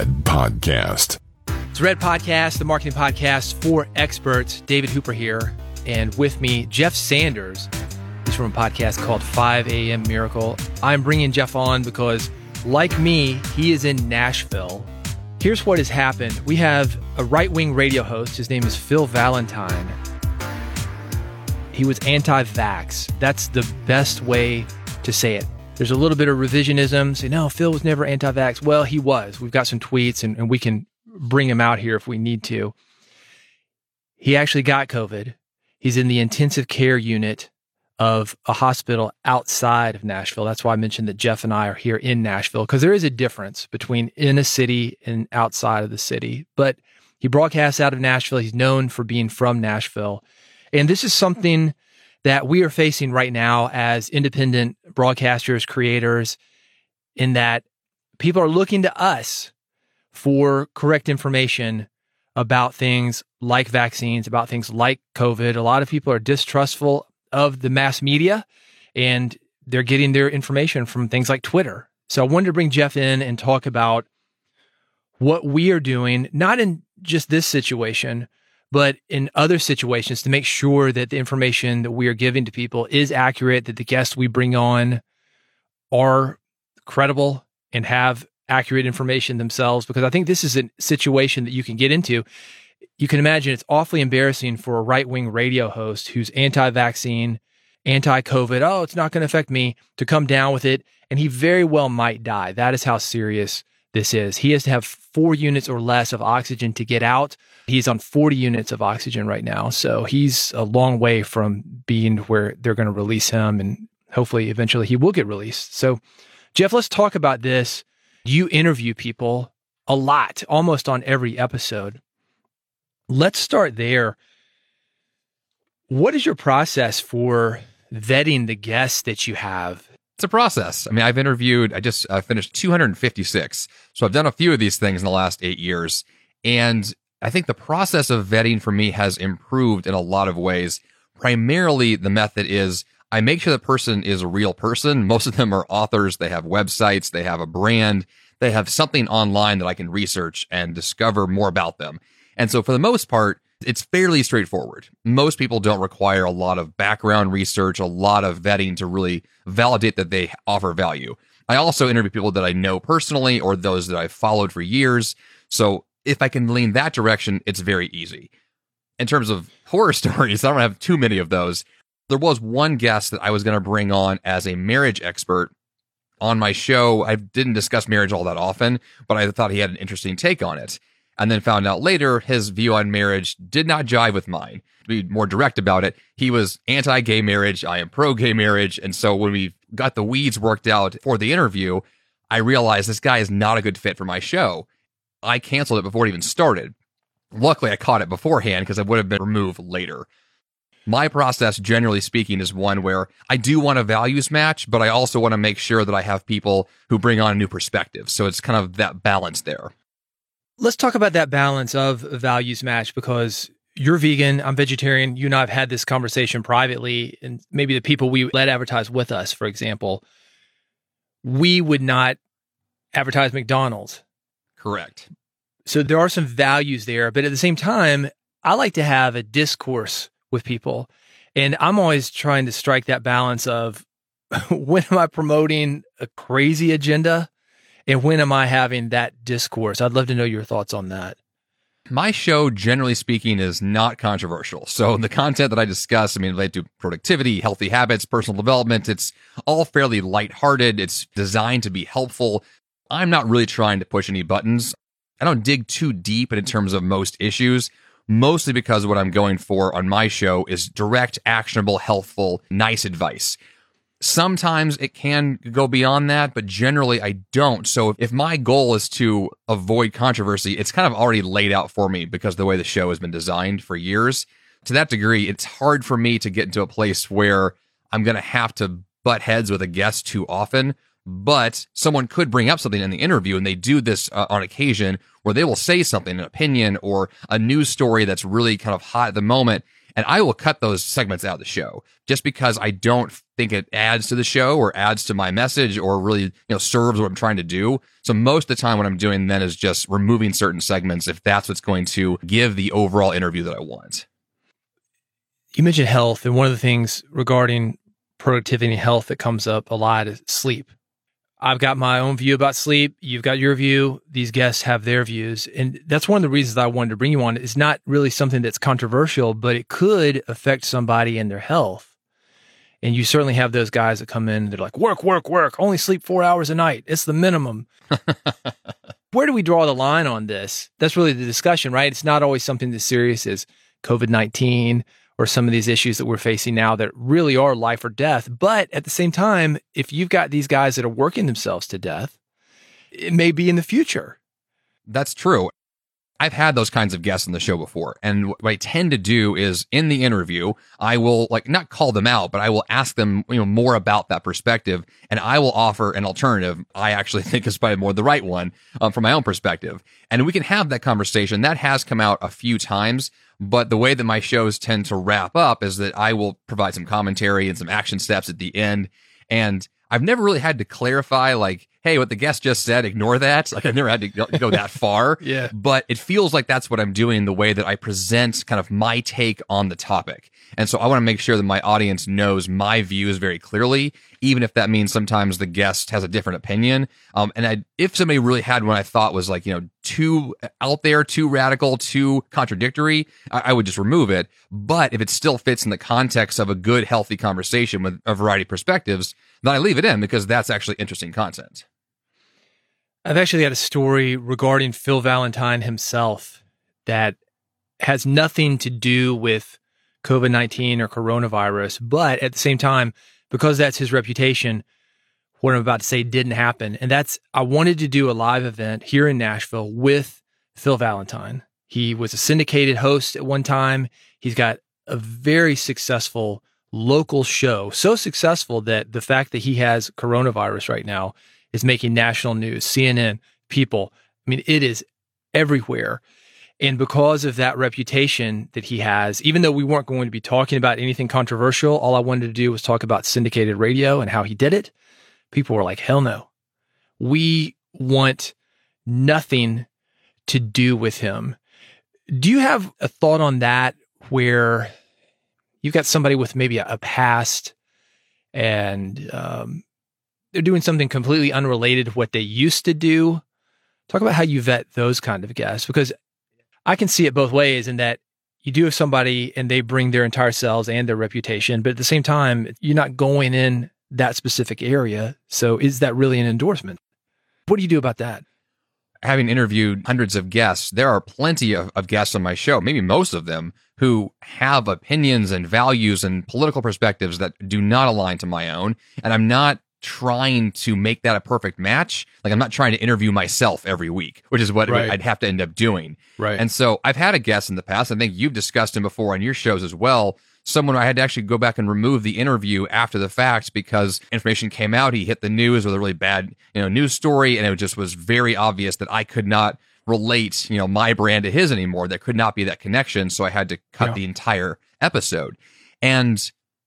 Red Podcast. It's Red Podcast, the marketing podcast for experts. David Hooper here, and with me, Jeff Sanders. He's from a podcast called 5 a.m. Miracle. I'm bringing Jeff on because, like me, he is in Nashville. Here's what has happened we have a right wing radio host. His name is Phil Valentine. He was anti vax. That's the best way to say it. There's a little bit of revisionism. Say, no, Phil was never anti vax. Well, he was. We've got some tweets and, and we can bring him out here if we need to. He actually got COVID. He's in the intensive care unit of a hospital outside of Nashville. That's why I mentioned that Jeff and I are here in Nashville because there is a difference between in a city and outside of the city. But he broadcasts out of Nashville. He's known for being from Nashville. And this is something that we are facing right now as independent broadcasters, creators, in that people are looking to us for correct information about things like vaccines, about things like COVID. A lot of people are distrustful of the mass media and they're getting their information from things like Twitter. So I wanted to bring Jeff in and talk about what we are doing, not in just this situation, but in other situations to make sure that the information that we are giving to people is accurate, that the guests we bring on are credible and have accurate information themselves. Because I think this is a situation that you can get into. You can imagine it's awfully embarrassing for a right wing radio host who's anti vaccine, anti COVID. Oh, it's not going to affect me to come down with it. And he very well might die. That is how serious this is. He has to have four units or less of oxygen to get out. He's on 40 units of oxygen right now. So he's a long way from being where they're going to release him. And hopefully, eventually, he will get released. So, Jeff, let's talk about this. You interview people a lot, almost on every episode. Let's start there. What is your process for vetting the guests that you have it's a process. I mean, I've interviewed, I just uh, finished 256. So I've done a few of these things in the last eight years. And I think the process of vetting for me has improved in a lot of ways. Primarily, the method is I make sure the person is a real person. Most of them are authors, they have websites, they have a brand, they have something online that I can research and discover more about them. And so, for the most part, it's fairly straightforward. Most people don't require a lot of background research, a lot of vetting to really validate that they offer value. I also interview people that I know personally or those that I've followed for years. So if I can lean that direction, it's very easy. In terms of horror stories, I don't have too many of those. There was one guest that I was going to bring on as a marriage expert on my show. I didn't discuss marriage all that often, but I thought he had an interesting take on it and then found out later his view on marriage did not jive with mine. To be more direct about it, he was anti gay marriage. I am pro gay marriage. And so when we got the weeds worked out for the interview, I realized this guy is not a good fit for my show. I canceled it before it even started. Luckily, I caught it beforehand because it would have been removed later. My process, generally speaking, is one where I do want a values match, but I also want to make sure that I have people who bring on a new perspective. So it's kind of that balance there. Let's talk about that balance of values match because you're vegan, I'm vegetarian. You and I have had this conversation privately, and maybe the people we let advertise with us, for example, we would not advertise McDonald's. Correct. So there are some values there, but at the same time, I like to have a discourse with people. And I'm always trying to strike that balance of when am I promoting a crazy agenda and when am I having that discourse? I'd love to know your thoughts on that. My show, generally speaking, is not controversial. So the content that I discuss, I mean, related to productivity, healthy habits, personal development, it's all fairly lighthearted. It's designed to be helpful. I'm not really trying to push any buttons. I don't dig too deep in terms of most issues, mostly because what I'm going for on my show is direct, actionable, helpful, nice advice. Sometimes it can go beyond that, but generally I don't. So if my goal is to avoid controversy, it's kind of already laid out for me because the way the show has been designed for years. To that degree, it's hard for me to get into a place where I'm going to have to butt heads with a guest too often. But someone could bring up something in the interview, and they do this uh, on occasion where they will say something, an opinion or a news story that's really kind of hot at the moment. And I will cut those segments out of the show just because I don't think it adds to the show or adds to my message or really, you know, serves what I'm trying to do. So most of the time what I'm doing then is just removing certain segments if that's what's going to give the overall interview that I want. You mentioned health, and one of the things regarding productivity and health that comes up a lot is sleep. I've got my own view about sleep. You've got your view. These guests have their views. And that's one of the reasons I wanted to bring you on. It's not really something that's controversial, but it could affect somebody and their health. And you certainly have those guys that come in, they're like, work, work, work, only sleep four hours a night. It's the minimum. Where do we draw the line on this? That's really the discussion, right? It's not always something as serious as COVID 19 or some of these issues that we're facing now that really are life or death. But at the same time, if you've got these guys that are working themselves to death, it may be in the future. That's true. I've had those kinds of guests on the show before. And what I tend to do is in the interview, I will like not call them out, but I will ask them, you know, more about that perspective. And I will offer an alternative I actually think is probably more the right one um, from my own perspective. And we can have that conversation. That has come out a few times. But the way that my shows tend to wrap up is that I will provide some commentary and some action steps at the end. And I've never really had to clarify, like, hey, what the guest just said, ignore that. Like, I've never had to go, go that far. yeah. But it feels like that's what I'm doing the way that I present kind of my take on the topic. And so I want to make sure that my audience knows my views very clearly, even if that means sometimes the guest has a different opinion. Um, and I, if somebody really had one I thought was like, you know, too out there, too radical, too contradictory, I, I would just remove it. But if it still fits in the context of a good, healthy conversation with a variety of perspectives, then I leave it in because that's actually interesting content. I've actually got a story regarding Phil Valentine himself that has nothing to do with COVID 19 or coronavirus, but at the same time, because that's his reputation, what I'm about to say didn't happen. And that's, I wanted to do a live event here in Nashville with Phil Valentine. He was a syndicated host at one time. He's got a very successful local show, so successful that the fact that he has coronavirus right now is making national news. CNN, people, I mean, it is everywhere. And because of that reputation that he has, even though we weren't going to be talking about anything controversial, all I wanted to do was talk about syndicated radio and how he did it. People were like, hell no. We want nothing to do with him. Do you have a thought on that where you've got somebody with maybe a, a past and um, they're doing something completely unrelated to what they used to do? Talk about how you vet those kind of guests because I can see it both ways in that you do have somebody and they bring their entire selves and their reputation, but at the same time, you're not going in that specific area. So is that really an endorsement? What do you do about that? Having interviewed hundreds of guests, there are plenty of, of guests on my show, maybe most of them, who have opinions and values and political perspectives that do not align to my own. And I'm not trying to make that a perfect match. Like I'm not trying to interview myself every week, which is what Right. I'd have to end up doing. Right. And so I've had a guest in the past. I think you've discussed him before on your shows as well. Someone I had to actually go back and remove the interview after the fact because information came out. He hit the news with a really bad, you know, news story, and it just was very obvious that I could not relate, you know, my brand to his anymore. There could not be that connection. So I had to cut Yeah. the entire episode. And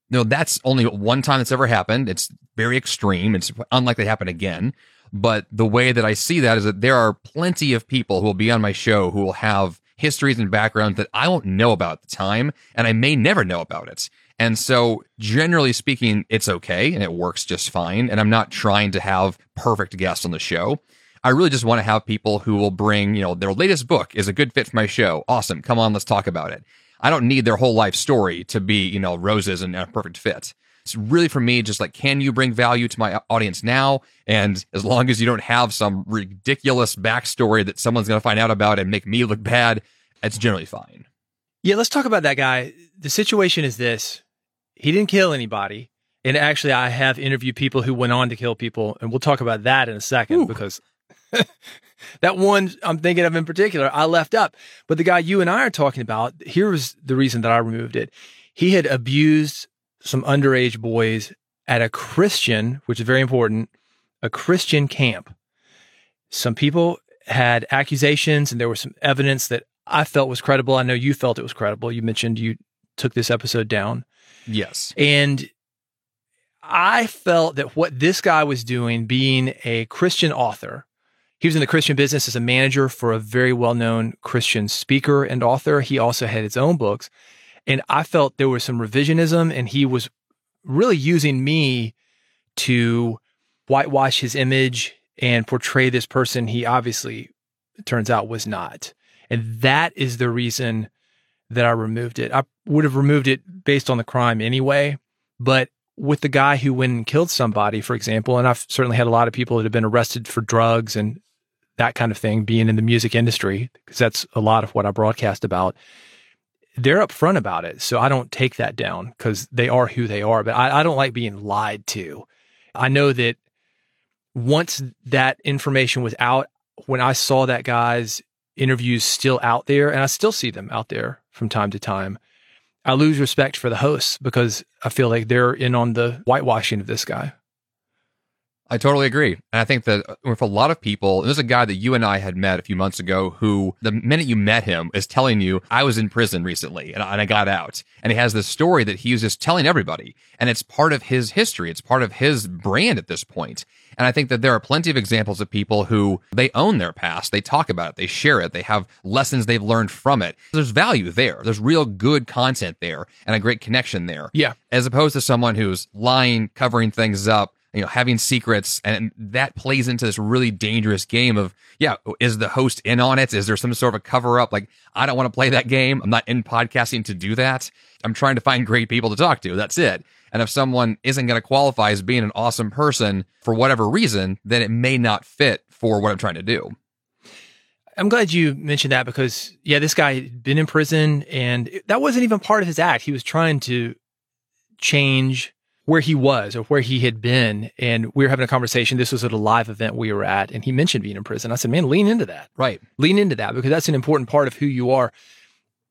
you know, that's only one time that's ever happened. It's very extreme. It's unlikely to happen again. But the way that I see that is that there are plenty of people who will be on my show who will have histories and backgrounds that I won't know about at the time, and I may never know about it. And so, generally speaking, it's okay and it works just fine. And I'm not trying to have perfect guests on the show. I really just want to have people who will bring, you know, their latest book is a good fit for my show. Awesome. Come on, let's talk about it. I don't need their whole life story to be, you know, roses and a perfect fit. It's really for me just like, can you bring value to my audience now? And as long as you don't have some ridiculous backstory that someone's going to find out about and make me look bad, it's generally fine. Yeah, let's talk about that guy. The situation is this he didn't kill anybody. And actually, I have interviewed people who went on to kill people. And we'll talk about that in a second Ooh. because that one I'm thinking of in particular, I left up. But the guy you and I are talking about, here was the reason that I removed it. He had abused some underage boys at a Christian, which is very important, a Christian camp. Some people had accusations and there was some evidence that I felt was credible. I know you felt it was credible. You mentioned you took this episode down. Yes. And I felt that what this guy was doing, being a Christian author, he was in the Christian business as a manager for a very well known Christian speaker and author. He also had his own books. And I felt there was some revisionism, and he was really using me to whitewash his image and portray this person he obviously, turns out, was not. And that is the reason that I removed it. I would have removed it based on the crime anyway, but with the guy who went and killed somebody, for example, and I've certainly had a lot of people that have been arrested for drugs and that kind of thing, being in the music industry, because that's a lot of what I broadcast about. They're upfront about it. So I don't take that down because they are who they are. But I, I don't like being lied to. I know that once that information was out, when I saw that guy's interviews still out there, and I still see them out there from time to time, I lose respect for the hosts because I feel like they're in on the whitewashing of this guy. I totally agree. And I think that with a lot of people, there's a guy that you and I had met a few months ago who, the minute you met him, is telling you, I was in prison recently and I, and I got out. And he has this story that he was just telling everybody. And it's part of his history. It's part of his brand at this point. And I think that there are plenty of examples of people who they own their past. They talk about it. They share it. They have lessons they've learned from it. There's value there. There's real good content there and a great connection there. Yeah. As opposed to someone who's lying, covering things up, you know, having secrets, and that plays into this really dangerous game of, yeah, is the host in on it? Is there some sort of a cover up? Like, I don't want to play that game. I'm not in podcasting to do that. I'm trying to find great people to talk to. That's it. And if someone isn't going to qualify as being an awesome person for whatever reason, then it may not fit for what I'm trying to do. I'm glad you mentioned that because, yeah, this guy had been in prison and that wasn't even part of his act. He was trying to change where he was or where he had been. And we were having a conversation. This was at a live event we were at, and he mentioned being in prison. I said, man, lean into that. Right. Lean into that because that's an important part of who you are.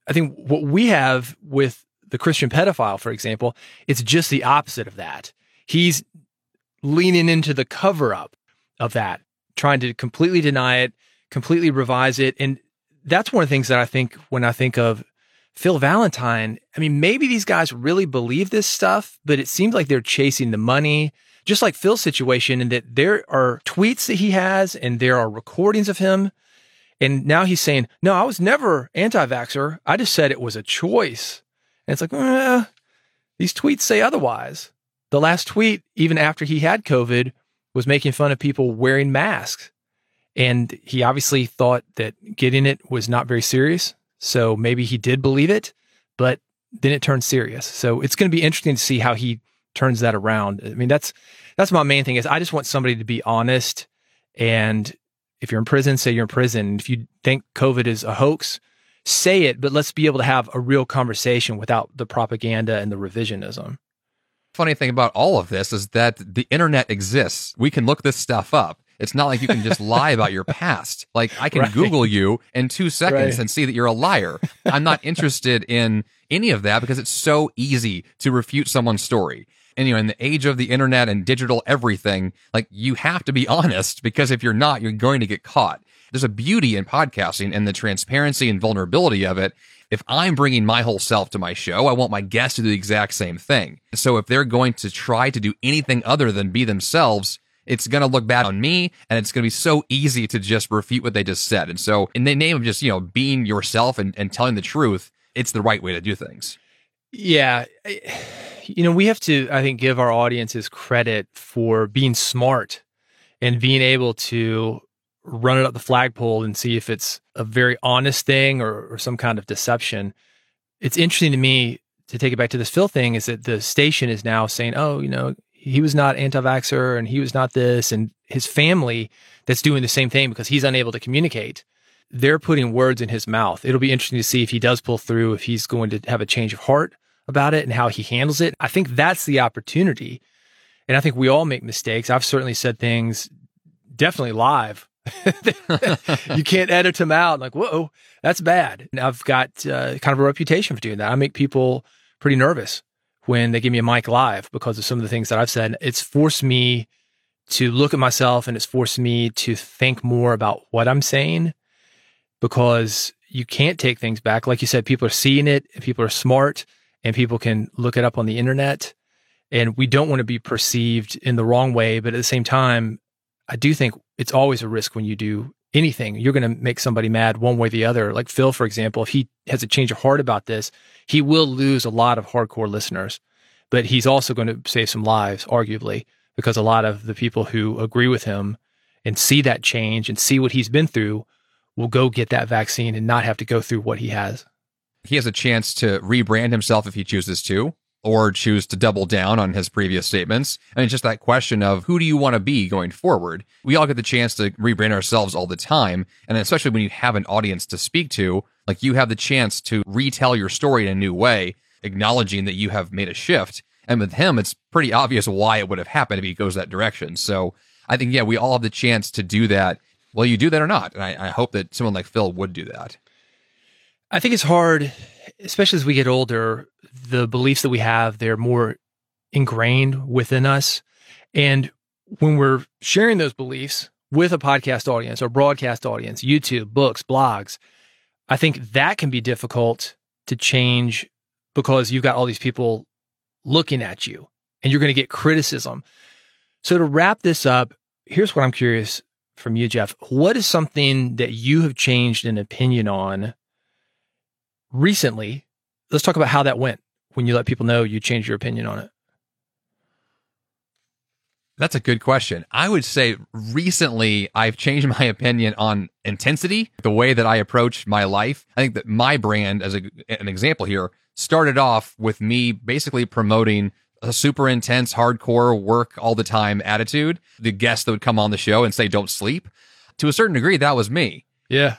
I think what we have with the Christian pedophile, for example, it's just the opposite of that. He's leaning into the cover up of that, trying to completely deny it, completely revise it. And that's one of the things that I think when I think of Phil Valentine, I mean, maybe these guys really believe this stuff, but it seems like they're chasing the money, just like Phil's situation, and that there are tweets that he has and there are recordings of him. And now he's saying, no, I was never anti vaxxer. I just said it was a choice. And it's like, eh, these tweets say otherwise. The last tweet, even after he had COVID, was making fun of people wearing masks. And he obviously thought that getting it was not very serious. So maybe he did believe it, but then it turned serious. So it's going to be interesting to see how he turns that around. I mean, that's that's my main thing is I just want somebody to be honest. And if you're in prison, say you're in prison. If you think COVID is a hoax, say it, but let's be able to have a real conversation without the propaganda and the revisionism. Funny thing about all of this is that the internet exists. We can look this stuff up. It's not like you can just lie about your past. Like I can right. Google you in two seconds right. and see that you're a liar. I'm not interested in any of that because it's so easy to refute someone's story. And you know, in the age of the internet and digital everything, like you have to be honest because if you're not, you're going to get caught. There's a beauty in podcasting and the transparency and vulnerability of it. If I'm bringing my whole self to my show, I want my guests to do the exact same thing. So if they're going to try to do anything other than be themselves, it's going to look bad on me and it's going to be so easy to just refute what they just said. And so in the name of just, you know, being yourself and, and telling the truth, it's the right way to do things. Yeah. You know, we have to, I think, give our audiences credit for being smart and being able to run it up the flagpole and see if it's a very honest thing or, or some kind of deception. It's interesting to me to take it back to this Phil thing is that the station is now saying, oh, you know, he was not anti-vaxxer and he was not this and his family that's doing the same thing because he's unable to communicate they're putting words in his mouth. It'll be interesting to see if he does pull through if he's going to have a change of heart about it and how he handles it. I think that's the opportunity. And i think we all make mistakes. I've certainly said things definitely live you can't edit them out. Like whoa that's bad. And i've got uh, kind of a reputation for doing that. I make people pretty nervous when they give me a mic live because of some of the things that I've said. It's forced me to look at myself and it's forced me to think more about what I'm saying because you can't take things back. Like you said, people are seeing it, people are smart, and people can look it up on the internet. And we don't want to be perceived in the wrong way. But at the same time, I do think it's always a risk when you do anything. You're going to make somebody mad one way or the other. Like Phil, for example, if he has a change of heart about this, he will lose a lot of hardcore listeners, but he's also going to save some lives, arguably, because a lot of the people who agree with him and see that change and see what he's been through will go get that vaccine and not have to go through what he has. He has a chance to rebrand himself if he chooses to or choose to double down on his previous statements. And it's just that question of who do you want to be going forward? We all get the chance to rebrand ourselves all the time. And especially when you have an audience to speak to, like you have the chance to retell your story in a new way, acknowledging that you have made a shift. And with him, it's pretty obvious why it would have happened if he goes that direction. So I think, yeah, we all have the chance to do that. Will you do that or not? And I, I hope that someone like Phil would do that. I think it's hard, especially as we get older, the beliefs that we have, they're more ingrained within us. And when we're sharing those beliefs with a podcast audience or broadcast audience, YouTube, books, blogs, I think that can be difficult to change because you've got all these people looking at you and you're going to get criticism. So to wrap this up, here's what I'm curious from you, Jeff. What is something that you have changed an opinion on recently? Let's talk about how that went when you let people know you changed your opinion on it? That's a good question. I would say recently I've changed my opinion on intensity, the way that I approach my life. I think that my brand, as a, an example here, started off with me basically promoting a super intense, hardcore, work all the time attitude. The guests that would come on the show and say, don't sleep. To a certain degree, that was me. Yeah.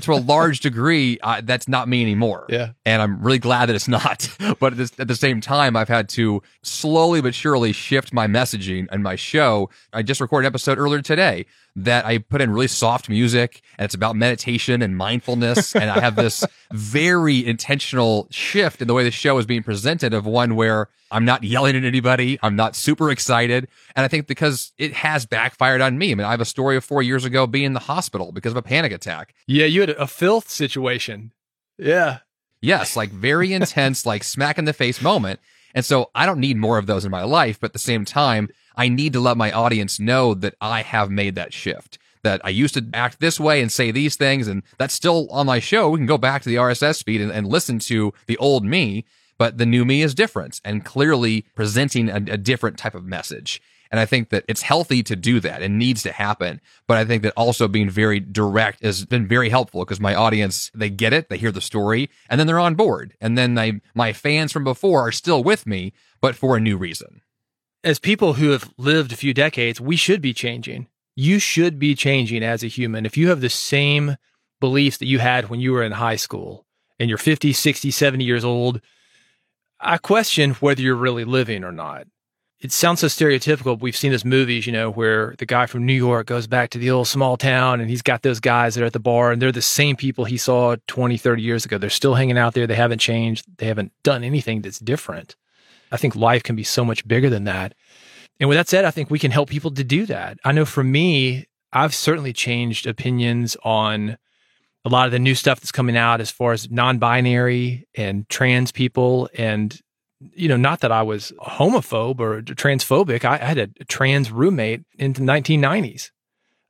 to a large degree, uh, that's not me anymore. Yeah. And I'm really glad that it's not. but at, this, at, the same time, I've had to slowly but surely shift my messaging and my show. I just recorded an episode earlier today that I put in really soft music and it's about meditation and mindfulness. and I have this very intentional shift in the way the show is being presented of one where I'm not yelling at anybody. I'm not super excited. And I think because it has backfired on me. I mean, I have a story of four years ago being in the hospital because of a panic attack. Yeah. You had a Phil situation. Yeah. Yes. Like very intense, like smack in the face moment. And so I don't need more of those in my life. But at the same time, I need to let my audience know that I have made that shift. That I used to act this way and say these things, and that's still on my show. We can go back to the RSS feed and, and listen to the old me, but the new me is different and clearly presenting a, a different type of message. And I think that it's healthy to do that and needs to happen. But I think that also being very direct has been very helpful because my audience, they get it, they hear the story, and then they're on board. And then they, my fans from before are still with me, but for a new reason. As people who have lived a few decades, we should be changing. You should be changing as a human. If you have the same beliefs that you had when you were in high school and you're 50, 60, 70 years old, I question whether you're really living or not it sounds so stereotypical. We've seen those movies, you know, where the guy from New York goes back to the old small town and he's got those guys that are at the bar and they're the same people he saw 20, 30 years ago. They're still hanging out there. They haven't changed. They haven't done anything that's different. I think life can be so much bigger than that. And with that said, I think we can help people to do that. I know for me, I've certainly changed opinions on a lot of the new stuff that's coming out as far as non binary and trans people and you know, not that I was homophobe or transphobic. I, I had a, trans roommate in the 1990s,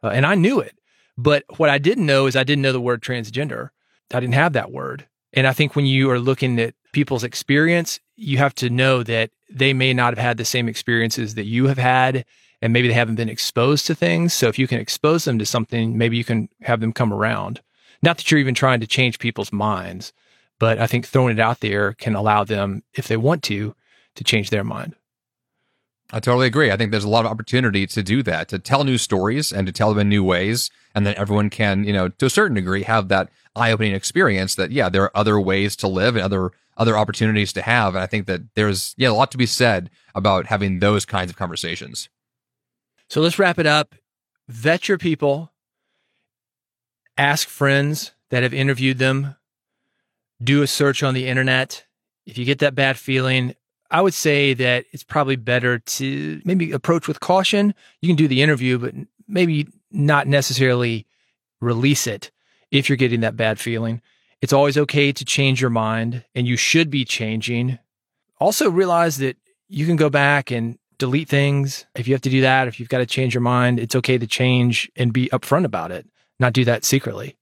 uh, and I knew it. But what I didn't know is I didn't know the word transgender. I didn't have that word. And I think when you are looking at people's experience, you have to know that they may not have had the same experiences that you have had, and maybe they haven't been exposed to things. So if you can expose them to something, maybe you can have them come around. Not that you're even trying to change people's minds, but I think throwing it out there can allow them, if they want to, to change their mind. I totally agree. I think there's a lot of opportunity to do that, to tell new stories and to tell them in new ways. And then everyone can, you know, to a certain degree, have that eye opening experience that, yeah, there are other ways to live and other, other opportunities to have. And I think that there's, yeah, a lot to be said about having those kinds of conversations. So let's wrap it up. Vet your people, ask friends that have interviewed them do a search on the internet. If you get that bad feeling, I would say that it's probably better to maybe approach with caution. You can do the interview, but maybe not necessarily release it if you're getting that bad feeling. It's always okay to change your mind and you should be changing. Also realize that you can go back and delete things. If you have to do that, if you've got to change your mind, it's okay to change and be upfront about it, not do that secretly.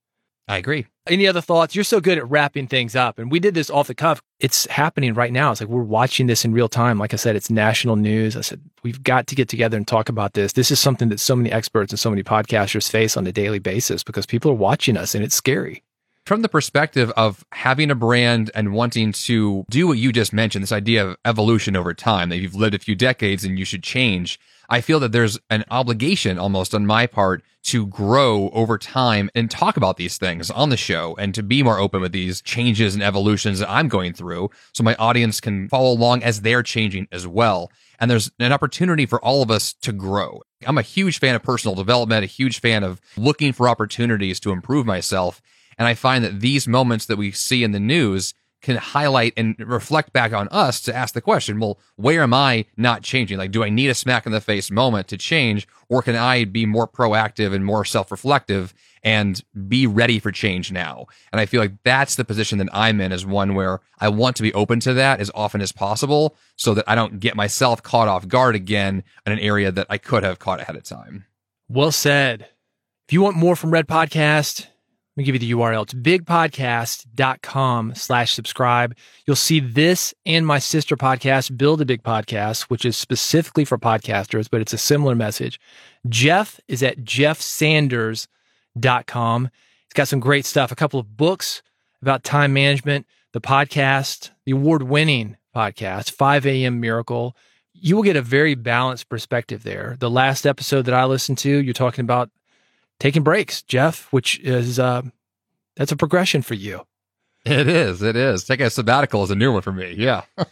I agree. Any other thoughts? You're so good at wrapping things up. And we did this off the cuff. It's happening right now. It's like we're watching this in real time. Like I said, it's national news. I said, we've got to get together and talk about this. This is something that so many experts and so many podcasters face on a daily basis because people are watching us and it's scary. From the perspective of having a brand and wanting to do what you just mentioned, this idea of evolution over time, that you've lived a few decades and you should change. I feel that there's an obligation almost on my part to grow over time and talk about these things on the show and to be more open with these changes and evolutions that I'm going through so my audience can follow along as they're changing as well. And there's an opportunity for all of us to grow. I'm a huge fan of personal development, a huge fan of looking for opportunities to improve myself. And I find that these moments that we see in the news can highlight and reflect back on us to ask the question, well, where am I not changing? Like, do I need a smack in the face moment to change, or can I be more proactive and more self reflective and be ready for change now? And I feel like that's the position that I'm in, is one where I want to be open to that as often as possible so that I don't get myself caught off guard again in an area that I could have caught ahead of time. Well said. If you want more from Red Podcast, let me give you the URL. It's bigpodcast.com slash subscribe. You'll see this and my sister podcast, Build a Big Podcast, which is specifically for podcasters, but it's a similar message. Jeff is at jeffsanders.com. He's got some great stuff, a couple of books about time management, the podcast, the award winning podcast, 5 a.m. Miracle. You will get a very balanced perspective there. The last episode that I listened to, you're talking about taking breaks, Jeff, which is uh, that's a progression for you. It is. It is. Taking a sabbatical is a new one for me. Yeah.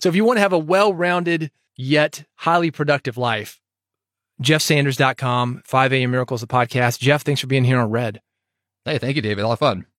so if you want to have a well-rounded yet highly productive life, jeffsanders.com, 5 a.m. Miracles, the podcast. Jeff, thanks for being here on Red. Hey, thank you, David. A lot of fun.